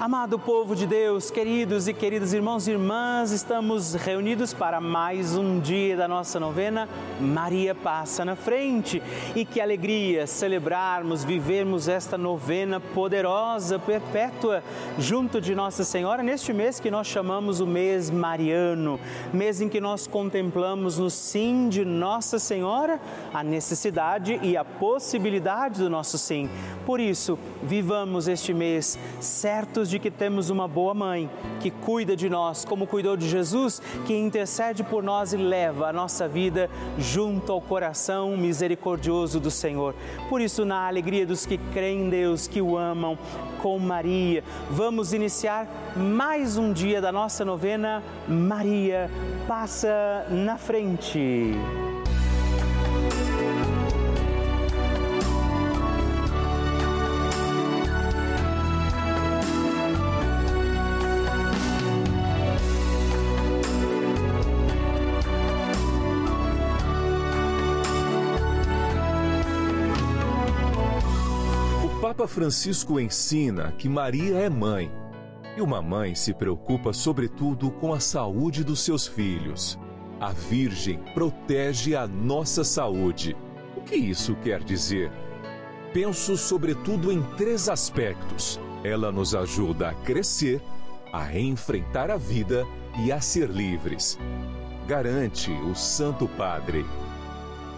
Amado povo de Deus, queridos e queridas irmãos e irmãs, estamos reunidos para mais um dia da nossa novena Maria Passa na Frente. E que alegria celebrarmos, vivermos esta novena poderosa, perpétua, junto de Nossa Senhora, neste mês que nós chamamos o mês mariano, mês em que nós contemplamos no sim de Nossa Senhora a necessidade e a possibilidade do nosso sim. Por isso, vivamos este mês certos de que temos uma boa mãe que cuida de nós, como cuidou de Jesus, que intercede por nós e leva a nossa vida junto ao coração misericordioso do Senhor. Por isso, na alegria dos que creem em Deus, que o amam, com Maria, vamos iniciar mais um dia da nossa novena Maria Passa na Frente. Papa Francisco ensina que Maria é mãe e uma mãe se preocupa sobretudo com a saúde dos seus filhos. A Virgem protege a nossa saúde. O que isso quer dizer? Penso sobretudo em três aspectos. Ela nos ajuda a crescer, a enfrentar a vida e a ser livres. Garante o Santo Padre.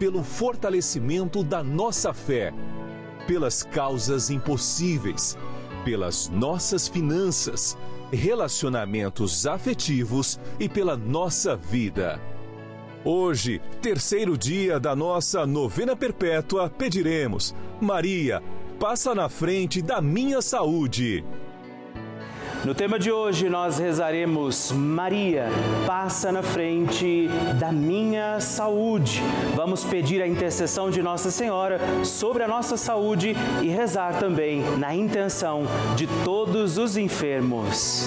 pelo fortalecimento da nossa fé pelas causas impossíveis, pelas nossas finanças, relacionamentos afetivos e pela nossa vida. Hoje, terceiro dia da nossa novena perpétua, pediremos: Maria, passa na frente da minha saúde. No tema de hoje nós rezaremos Maria, passa na frente da minha saúde. Vamos pedir a intercessão de Nossa Senhora sobre a nossa saúde e rezar também na intenção de todos os enfermos.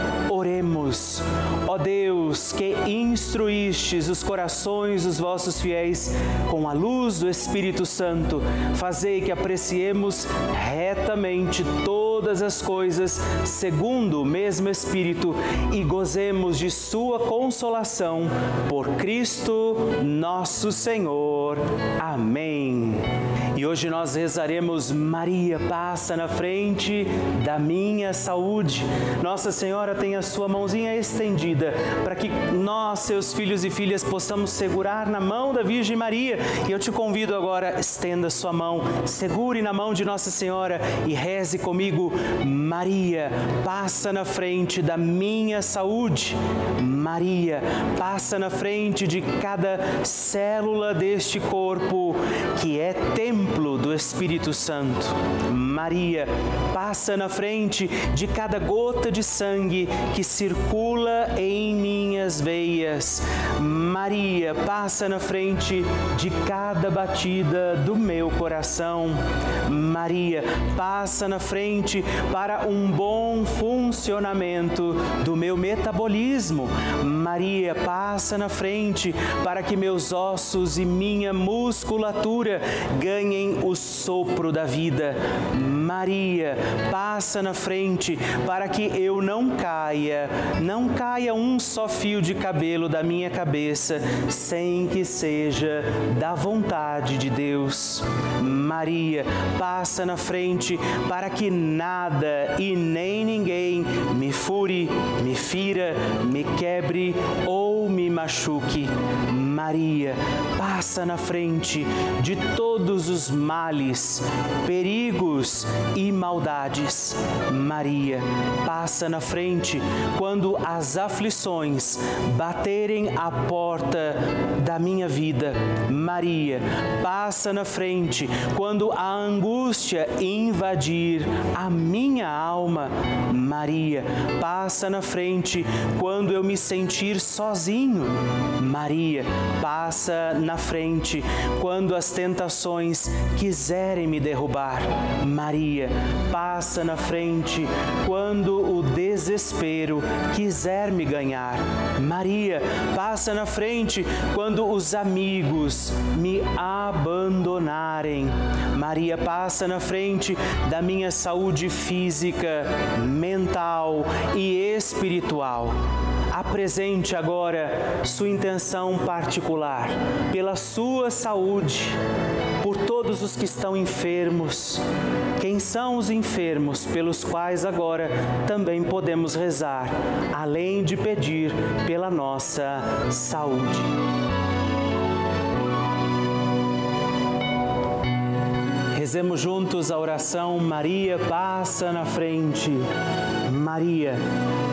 Oremos. Ó Deus, que instruístes os corações dos vossos fiéis com a luz do Espírito Santo, fazei que apreciemos retamente todas as coisas segundo o mesmo Espírito e gozemos de sua consolação por Cristo nosso Senhor. Amém. E hoje nós rezaremos Maria passa na frente da minha saúde. Nossa Senhora tem a sua mãozinha estendida para que nós, seus filhos e filhas, possamos segurar na mão da Virgem Maria. E eu te convido agora, estenda sua mão, segure na mão de Nossa Senhora e reze comigo. Maria, passa na frente da minha saúde. Maria, passa na frente de cada célula deste corpo que é templo do Espírito Santo. Maria, passa na frente de cada gota de sangue que circula em minhas veias. Maria, passa na frente de cada batida do meu coração. Maria, passa na frente para um bom funcionamento do meu metabolismo. Maria, passa na frente para que meus ossos e minha musculatura ganhem tem o sopro da vida. Maria, passa na frente para que eu não caia, não caia um só fio de cabelo da minha cabeça sem que seja da vontade de Deus. Maria, passa na frente para que nada e nem ninguém me fure, me fira, me quebre ou machuque. Maria, passa na frente de todos os males, perigos e maldades. Maria, passa na frente quando as aflições baterem à porta da minha vida. Maria, passa na frente quando a angústia invadir a minha alma. Maria, passa na frente quando eu me sentir sozinho. Maria, passa na frente quando as tentações quiserem me derrubar. Maria, passa na frente quando o desespero quiser me ganhar. Maria, passa na frente quando os amigos me abandonarem. Maria, passa na frente da minha saúde física, mental e espiritual apresente agora sua intenção particular pela sua saúde, por todos os que estão enfermos. Quem são os enfermos pelos quais agora também podemos rezar, além de pedir pela nossa saúde. Rezemos juntos a oração Maria passa na frente. Maria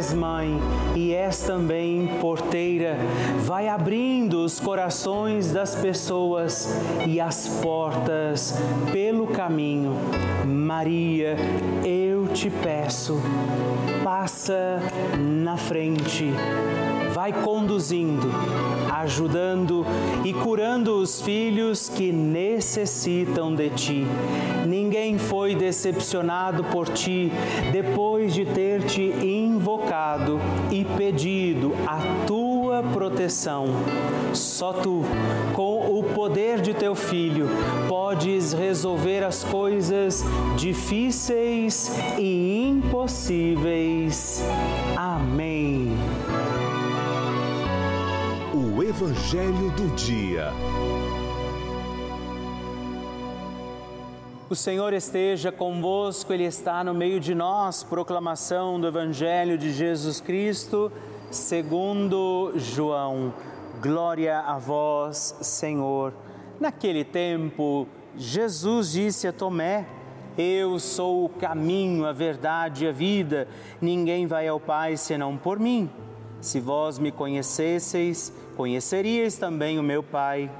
és mãe e és também porteira. Vai abrindo os corações das pessoas e as portas pelo caminho. Maria, eu te peço, passa na frente, vai conduzindo, ajudando e curando os filhos que necessitam de ti. Ninguém foi decepcionado por ti depois de ter te invocado e pedido a tua proteção. Só tu, com o poder de teu filho, podes resolver as coisas difíceis e impossíveis. Amém. O Evangelho do Dia. O Senhor esteja convosco, Ele está no meio de nós. Proclamação do Evangelho de Jesus Cristo, segundo João. Glória a vós, Senhor. Naquele tempo, Jesus disse a Tomé: Eu sou o caminho, a verdade e a vida. Ninguém vai ao Pai senão por mim. Se vós me conhecesseis, conheceríeis também o meu Pai.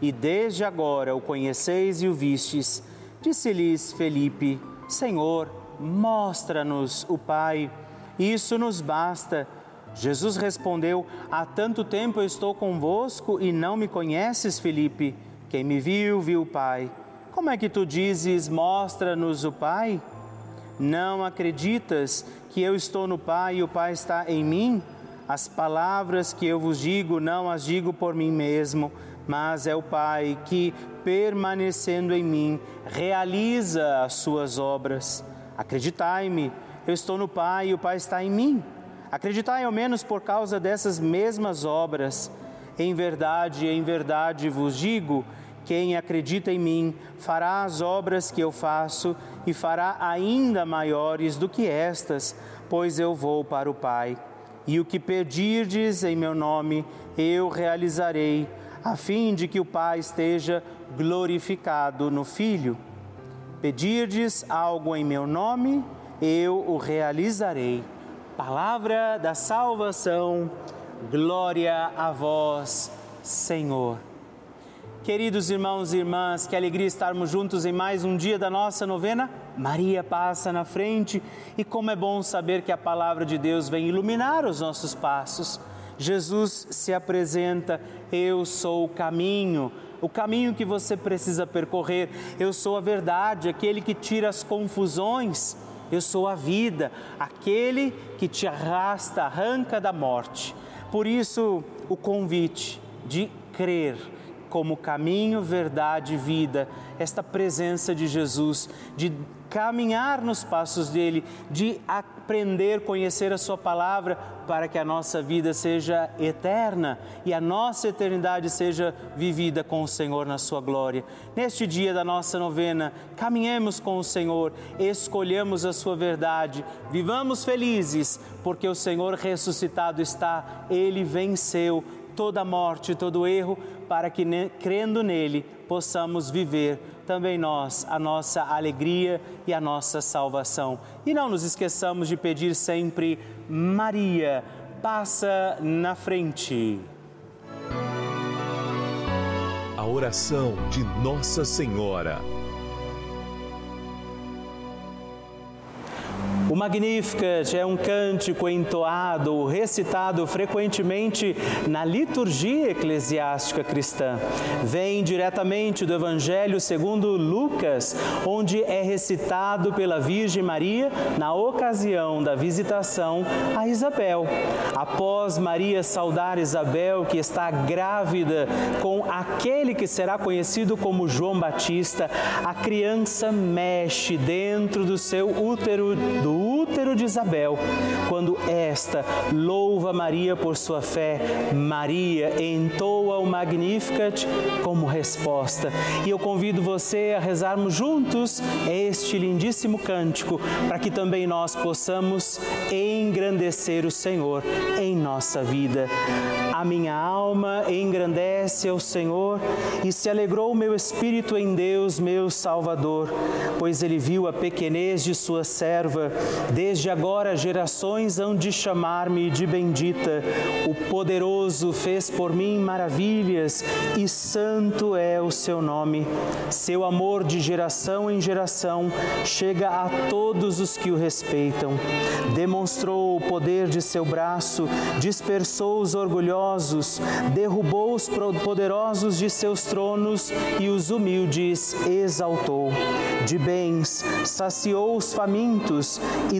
E desde agora o conheceis e o vistes. Disse-lhes Felipe: Senhor, mostra-nos o Pai. Isso nos basta. Jesus respondeu: Há tanto tempo eu estou convosco e não me conheces, Felipe. Quem me viu, viu o Pai. Como é que tu dizes: Mostra-nos o Pai? Não acreditas que eu estou no Pai e o Pai está em mim? As palavras que eu vos digo, não as digo por mim mesmo mas é o Pai que, permanecendo em mim, realiza as suas obras. Acreditai-me, eu estou no Pai e o Pai está em mim. Acreditai ao menos por causa dessas mesmas obras. Em verdade, em verdade vos digo Quem acredita em mim fará as obras que eu faço e fará ainda maiores do que estas, pois eu vou para o Pai. E o que pedirdes em meu nome, eu realizarei, a fim de que o Pai esteja glorificado no Filho. Pedirdes algo em meu nome, eu o realizarei. Palavra da salvação, glória a vós, Senhor. Queridos irmãos e irmãs, que alegria estarmos juntos em mais um dia da nossa novena. Maria passa na frente e como é bom saber que a palavra de Deus vem iluminar os nossos passos. Jesus se apresenta: Eu sou o caminho, o caminho que você precisa percorrer. Eu sou a verdade, aquele que tira as confusões. Eu sou a vida, aquele que te arrasta, arranca da morte. Por isso, o convite de crer como caminho, verdade e vida, esta presença de Jesus, de caminhar nos passos dele, de aprender, conhecer a Sua palavra, para que a nossa vida seja eterna e a nossa eternidade seja vivida com o Senhor na Sua glória. Neste dia da nossa novena, caminhemos com o Senhor, escolhamos a Sua verdade, vivamos felizes, porque o Senhor ressuscitado está, Ele venceu toda morte, todo erro, para que, crendo nele, possamos viver também nós a nossa alegria e a nossa salvação. E não nos esqueçamos de pedir sempre: Maria, passa na frente. A oração de Nossa Senhora. O Magnificat é um cântico entoado, recitado frequentemente na liturgia eclesiástica cristã. Vem diretamente do Evangelho segundo Lucas, onde é recitado pela Virgem Maria na ocasião da visitação a Isabel. Após Maria saudar Isabel, que está grávida com aquele que será conhecido como João Batista, a criança mexe dentro do seu útero do Ooh. Útero de Isabel, quando esta louva Maria por sua fé, Maria entoa o Magnificat como resposta. E eu convido você a rezarmos juntos este lindíssimo cântico, para que também nós possamos engrandecer o Senhor em nossa vida. A minha alma engrandece ao Senhor e se alegrou o meu espírito em Deus, meu Salvador, pois ele viu a pequenez de sua serva. Desde agora gerações hão de chamar-me de bendita. O poderoso fez por mim maravilhas e santo é o seu nome. Seu amor de geração em geração chega a todos os que o respeitam. Demonstrou o poder de seu braço, dispersou os orgulhosos derrubou os poderosos de seus tronos e os humildes exaltou. De bens saciou os famintos e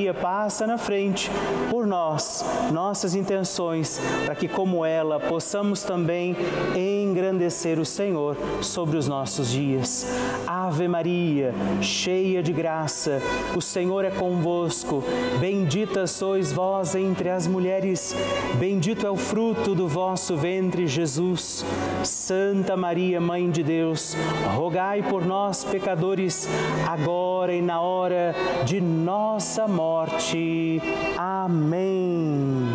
passa na frente por nós, nossas intenções, para que como ela possamos também engrandecer o Senhor sobre os nossos dias. Ave Maria, cheia de graça, o Senhor é convosco. Bendita sois vós entre as mulheres, bendito é o fruto do vosso ventre, Jesus. Santa Maria, Mãe de Deus, rogai por nós, pecadores, agora e na hora de nossa morte. Amém.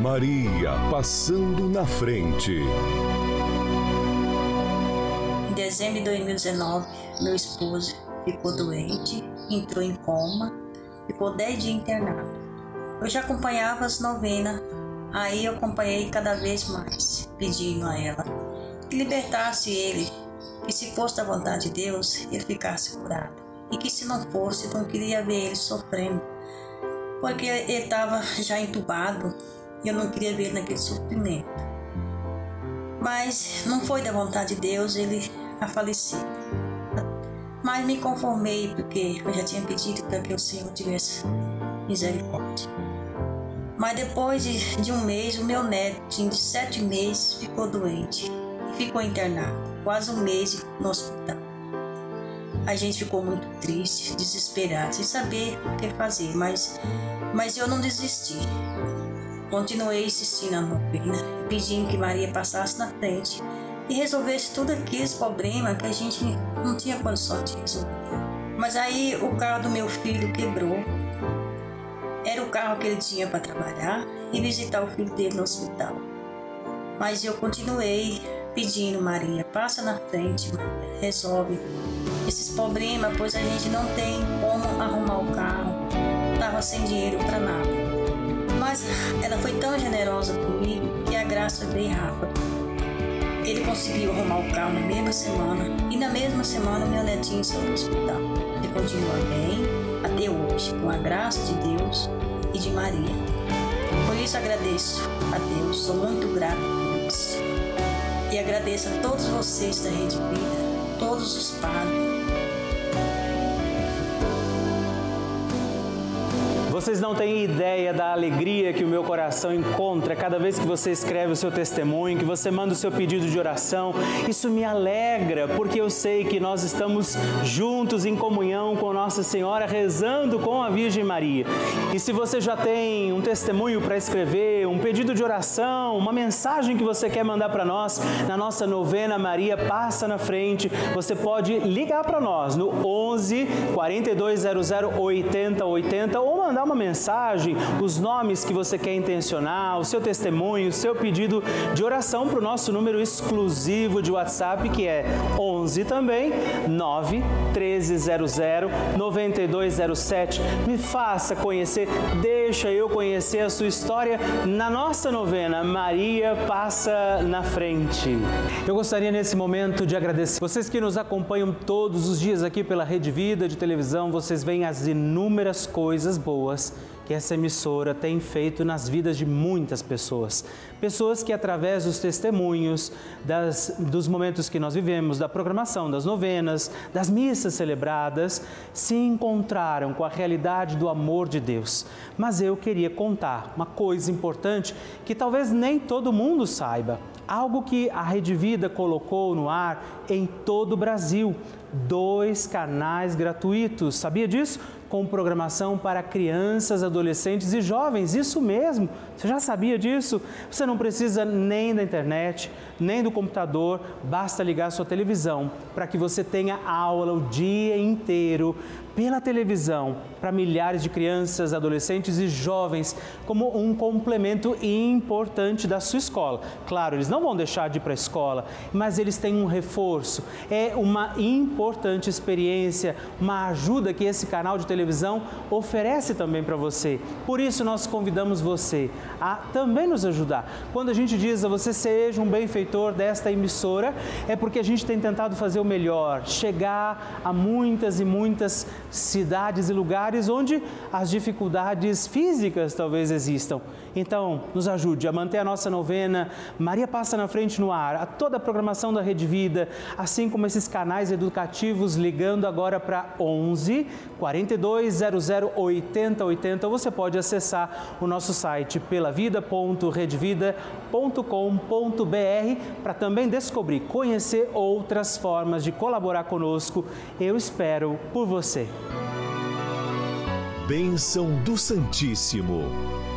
Maria passando na frente. Em dezembro de 2019, meu esposo ficou doente, entrou em coma, ficou 10 dias internado. Eu já acompanhava as novenas, aí eu acompanhei cada vez mais, pedindo a ela que libertasse ele, que se fosse da vontade de Deus, ele ficasse curado. E que se não fosse, não queria ver ele sofrendo, porque ele estava já entubado e eu não queria ver ele naquele sofrimento. Mas não foi da vontade de Deus ele a falecer. Mas me conformei porque eu já tinha pedido para que o Senhor tivesse misericórdia. Mas depois de, de um mês, o meu neto, de sete meses, ficou doente e ficou internado, quase um mês no hospital. A gente ficou muito triste, desesperado, sem saber o que fazer, mas, mas eu não desisti. Continuei insistindo na novena, pedindo que Maria passasse na frente e resolvesse tudo aqueles problemas que a gente não tinha condição de resolver. Mas aí o carro do meu filho quebrou era o carro que ele tinha para trabalhar e visitar o filho dele no hospital. Mas eu continuei pedindo, Maria, passa na frente, Maria, resolve esses problemas, pois a gente não tem como arrumar o carro. Tava sem dinheiro para nada. Mas ela foi tão generosa comigo que a graça veio rápido. Ele conseguiu arrumar o carro na mesma semana e na mesma semana meu netinho saiu do hospital. Ele continua bem, até hoje, com a graça de Deus e de Maria. Por isso agradeço a Deus, sou muito grato por isso. E agradeço a todos vocês da Rede Vida, todos os padres, Vocês não têm ideia da alegria que o meu coração encontra cada vez que você escreve o seu testemunho, que você manda o seu pedido de oração. Isso me alegra, porque eu sei que nós estamos juntos em comunhão com Nossa Senhora, rezando com a Virgem Maria. E se você já tem um testemunho para escrever, um pedido de oração, uma mensagem que você quer mandar para nós, na nossa novena Maria passa na frente, você pode ligar para nós no 11 4200 8080 ou mandar uma uma mensagem, os nomes que você quer intencionar, o seu testemunho, o seu pedido de oração para o nosso número exclusivo de WhatsApp, que é 11 também, 9 1300 9207. Me faça conhecer, deixa eu conhecer a sua história na nossa novena Maria Passa na Frente. Eu gostaria nesse momento de agradecer vocês que nos acompanham todos os dias aqui pela Rede Vida de televisão, vocês veem as inúmeras coisas boas que essa emissora tem feito nas vidas de muitas pessoas. Pessoas que, através dos testemunhos, das, dos momentos que nós vivemos, da programação, das novenas, das missas celebradas, se encontraram com a realidade do amor de Deus. Mas eu queria contar uma coisa importante que talvez nem todo mundo saiba. Algo que a Rede Vida colocou no ar em todo o Brasil. Dois canais gratuitos. Sabia disso? Com programação para crianças, adolescentes e jovens. Isso mesmo, você já sabia disso? Você não precisa nem da internet, nem do computador, basta ligar sua televisão para que você tenha aula o dia inteiro pela televisão para milhares de crianças, adolescentes e jovens como um complemento importante da sua escola. Claro, eles não vão deixar de ir para a escola, mas eles têm um reforço. É uma importante experiência, uma ajuda que esse canal de televisão oferece também para você. Por isso nós convidamos você a também nos ajudar. Quando a gente diz a você seja um benfeitor desta emissora, é porque a gente tem tentado fazer o melhor, chegar a muitas e muitas cidades e lugares onde as dificuldades físicas talvez existam. Então, nos ajude a manter a nossa novena. Maria passa na frente no ar, a toda a programação da Rede Vida, assim como esses canais educativos ligando agora para 11 4200 8080. Você pode acessar o nosso site pelavida.redvida.com.br para também descobrir, conhecer outras formas de colaborar conosco. Eu espero por você. Bênção do Santíssimo.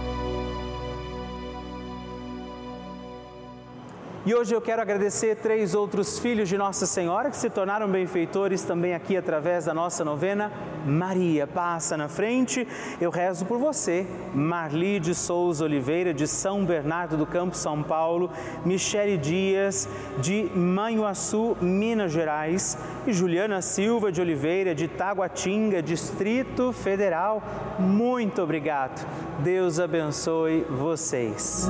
E hoje eu quero agradecer três outros filhos de Nossa Senhora que se tornaram benfeitores também aqui através da nossa novena. Maria passa na frente. Eu rezo por você, Marli de Souza Oliveira, de São Bernardo do Campo, São Paulo, Michele Dias, de Manhuaçu, Minas Gerais, e Juliana Silva de Oliveira, de Taguatinga, Distrito Federal. Muito obrigado. Deus abençoe vocês.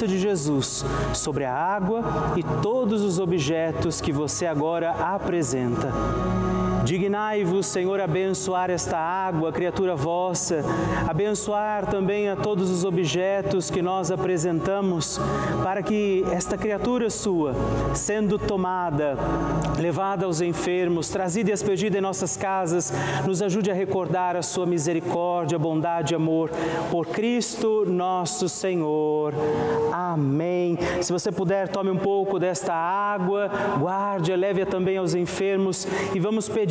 de Jesus sobre a água e todos os objetos que você agora apresenta. Dignai-vos, Senhor, abençoar esta água, criatura vossa, abençoar também a todos os objetos que nós apresentamos, para que esta criatura sua, sendo tomada, levada aos enfermos, trazida e expedida em nossas casas, nos ajude a recordar a sua misericórdia, bondade e amor. Por Cristo nosso Senhor. Amém. Se você puder, tome um pouco desta água, guarde, leve-a também aos enfermos e vamos pedir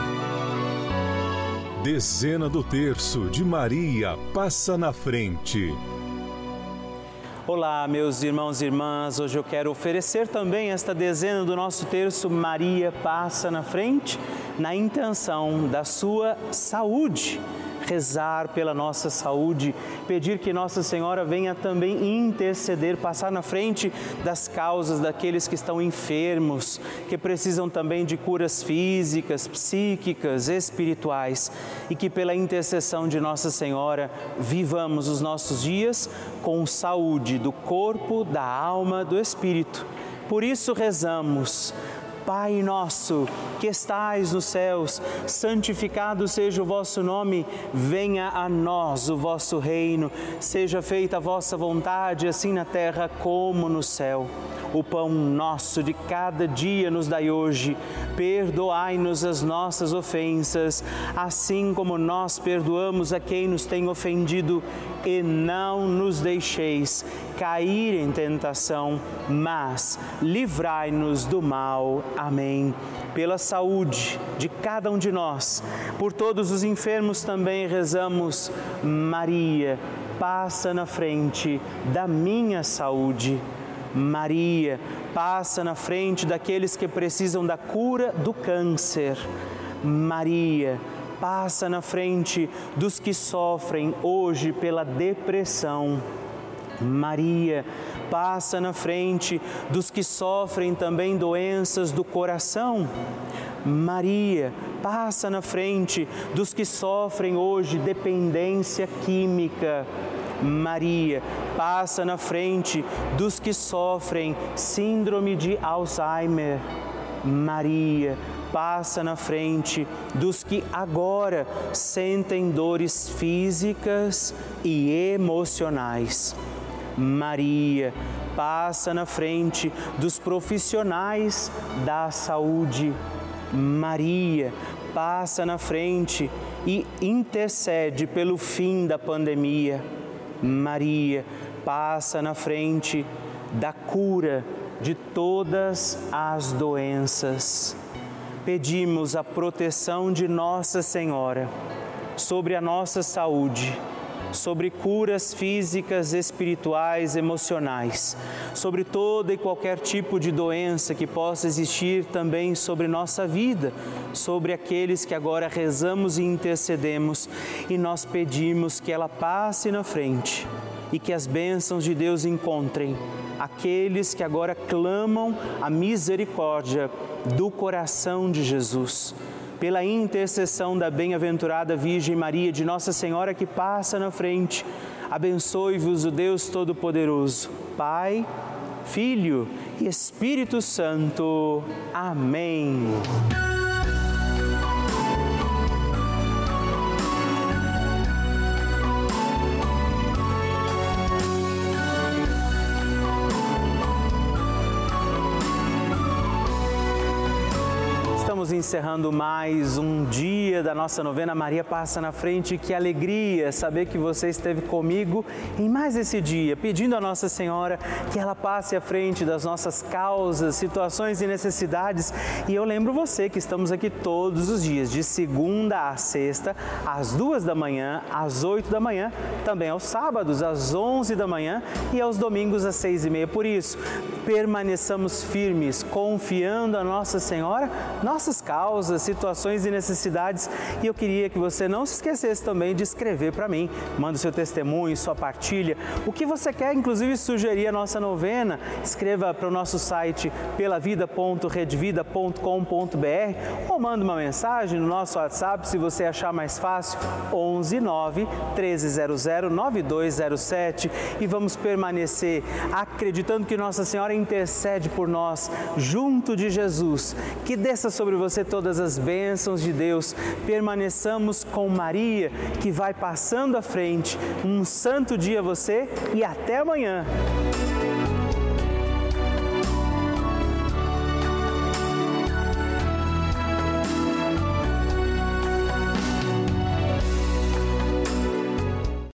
Dezena do terço de Maria passa na frente. Olá, meus irmãos e irmãs. Hoje eu quero oferecer também esta dezena do nosso terço Maria passa na frente, na intenção da sua saúde rezar pela nossa saúde, pedir que Nossa Senhora venha também interceder, passar na frente das causas daqueles que estão enfermos, que precisam também de curas físicas, psíquicas, espirituais e que pela intercessão de Nossa Senhora vivamos os nossos dias com saúde do corpo, da alma, do espírito. Por isso rezamos. Pai nosso, que estais nos céus, santificado seja o vosso nome, venha a nós o vosso reino, seja feita a vossa vontade, assim na terra como no céu. O pão nosso de cada dia nos dai hoje. Perdoai-nos as nossas ofensas, assim como nós perdoamos a quem nos tem ofendido, e não nos deixeis cair em tentação, mas livrai-nos do mal. Amém. Pela saúde de cada um de nós, por todos os enfermos também rezamos, Maria, passa na frente da minha saúde. Maria passa na frente daqueles que precisam da cura do câncer. Maria passa na frente dos que sofrem hoje pela depressão. Maria passa na frente dos que sofrem também doenças do coração. Maria passa na frente dos que sofrem hoje dependência química. Maria passa na frente dos que sofrem síndrome de Alzheimer. Maria passa na frente dos que agora sentem dores físicas e emocionais. Maria passa na frente dos profissionais da saúde. Maria passa na frente e intercede pelo fim da pandemia. Maria passa na frente da cura de todas as doenças. Pedimos a proteção de Nossa Senhora sobre a nossa saúde, sobre curas físicas, espirituais, emocionais, sobre toda e qualquer tipo de doença que possa existir também sobre nossa vida, sobre aqueles que agora rezamos e intercedemos e nós pedimos que ela passe na frente e que as bênçãos de Deus encontrem aqueles que agora clamam a misericórdia do coração de Jesus. Pela intercessão da bem-aventurada Virgem Maria, de Nossa Senhora que passa na frente, abençoe-vos o Deus Todo-Poderoso, Pai, Filho e Espírito Santo. Amém. Encerrando mais um dia da nossa novena Maria Passa na Frente. Que alegria saber que você esteve comigo em mais esse dia, pedindo a Nossa Senhora que ela passe à frente das nossas causas, situações e necessidades. E eu lembro você que estamos aqui todos os dias, de segunda a sexta, às duas da manhã, às oito da manhã, também aos sábados, às onze da manhã e aos domingos às seis e meia. Por isso, permaneçamos firmes, confiando a Nossa Senhora nossas causas causas, situações e necessidades. E eu queria que você não se esquecesse também de escrever para mim. Manda seu testemunho, sua partilha, o que você quer, inclusive sugerir a nossa novena. Escreva para o nosso site pelavida.redvida.com.br ou manda uma mensagem no nosso WhatsApp se você achar mais fácil, 11 9 1300 9207 e vamos permanecer acreditando que Nossa Senhora intercede por nós junto de Jesus. Que desça sobre você todas as bênçãos de Deus. Permaneçamos com Maria, que vai passando à frente. Um santo dia a você e até amanhã.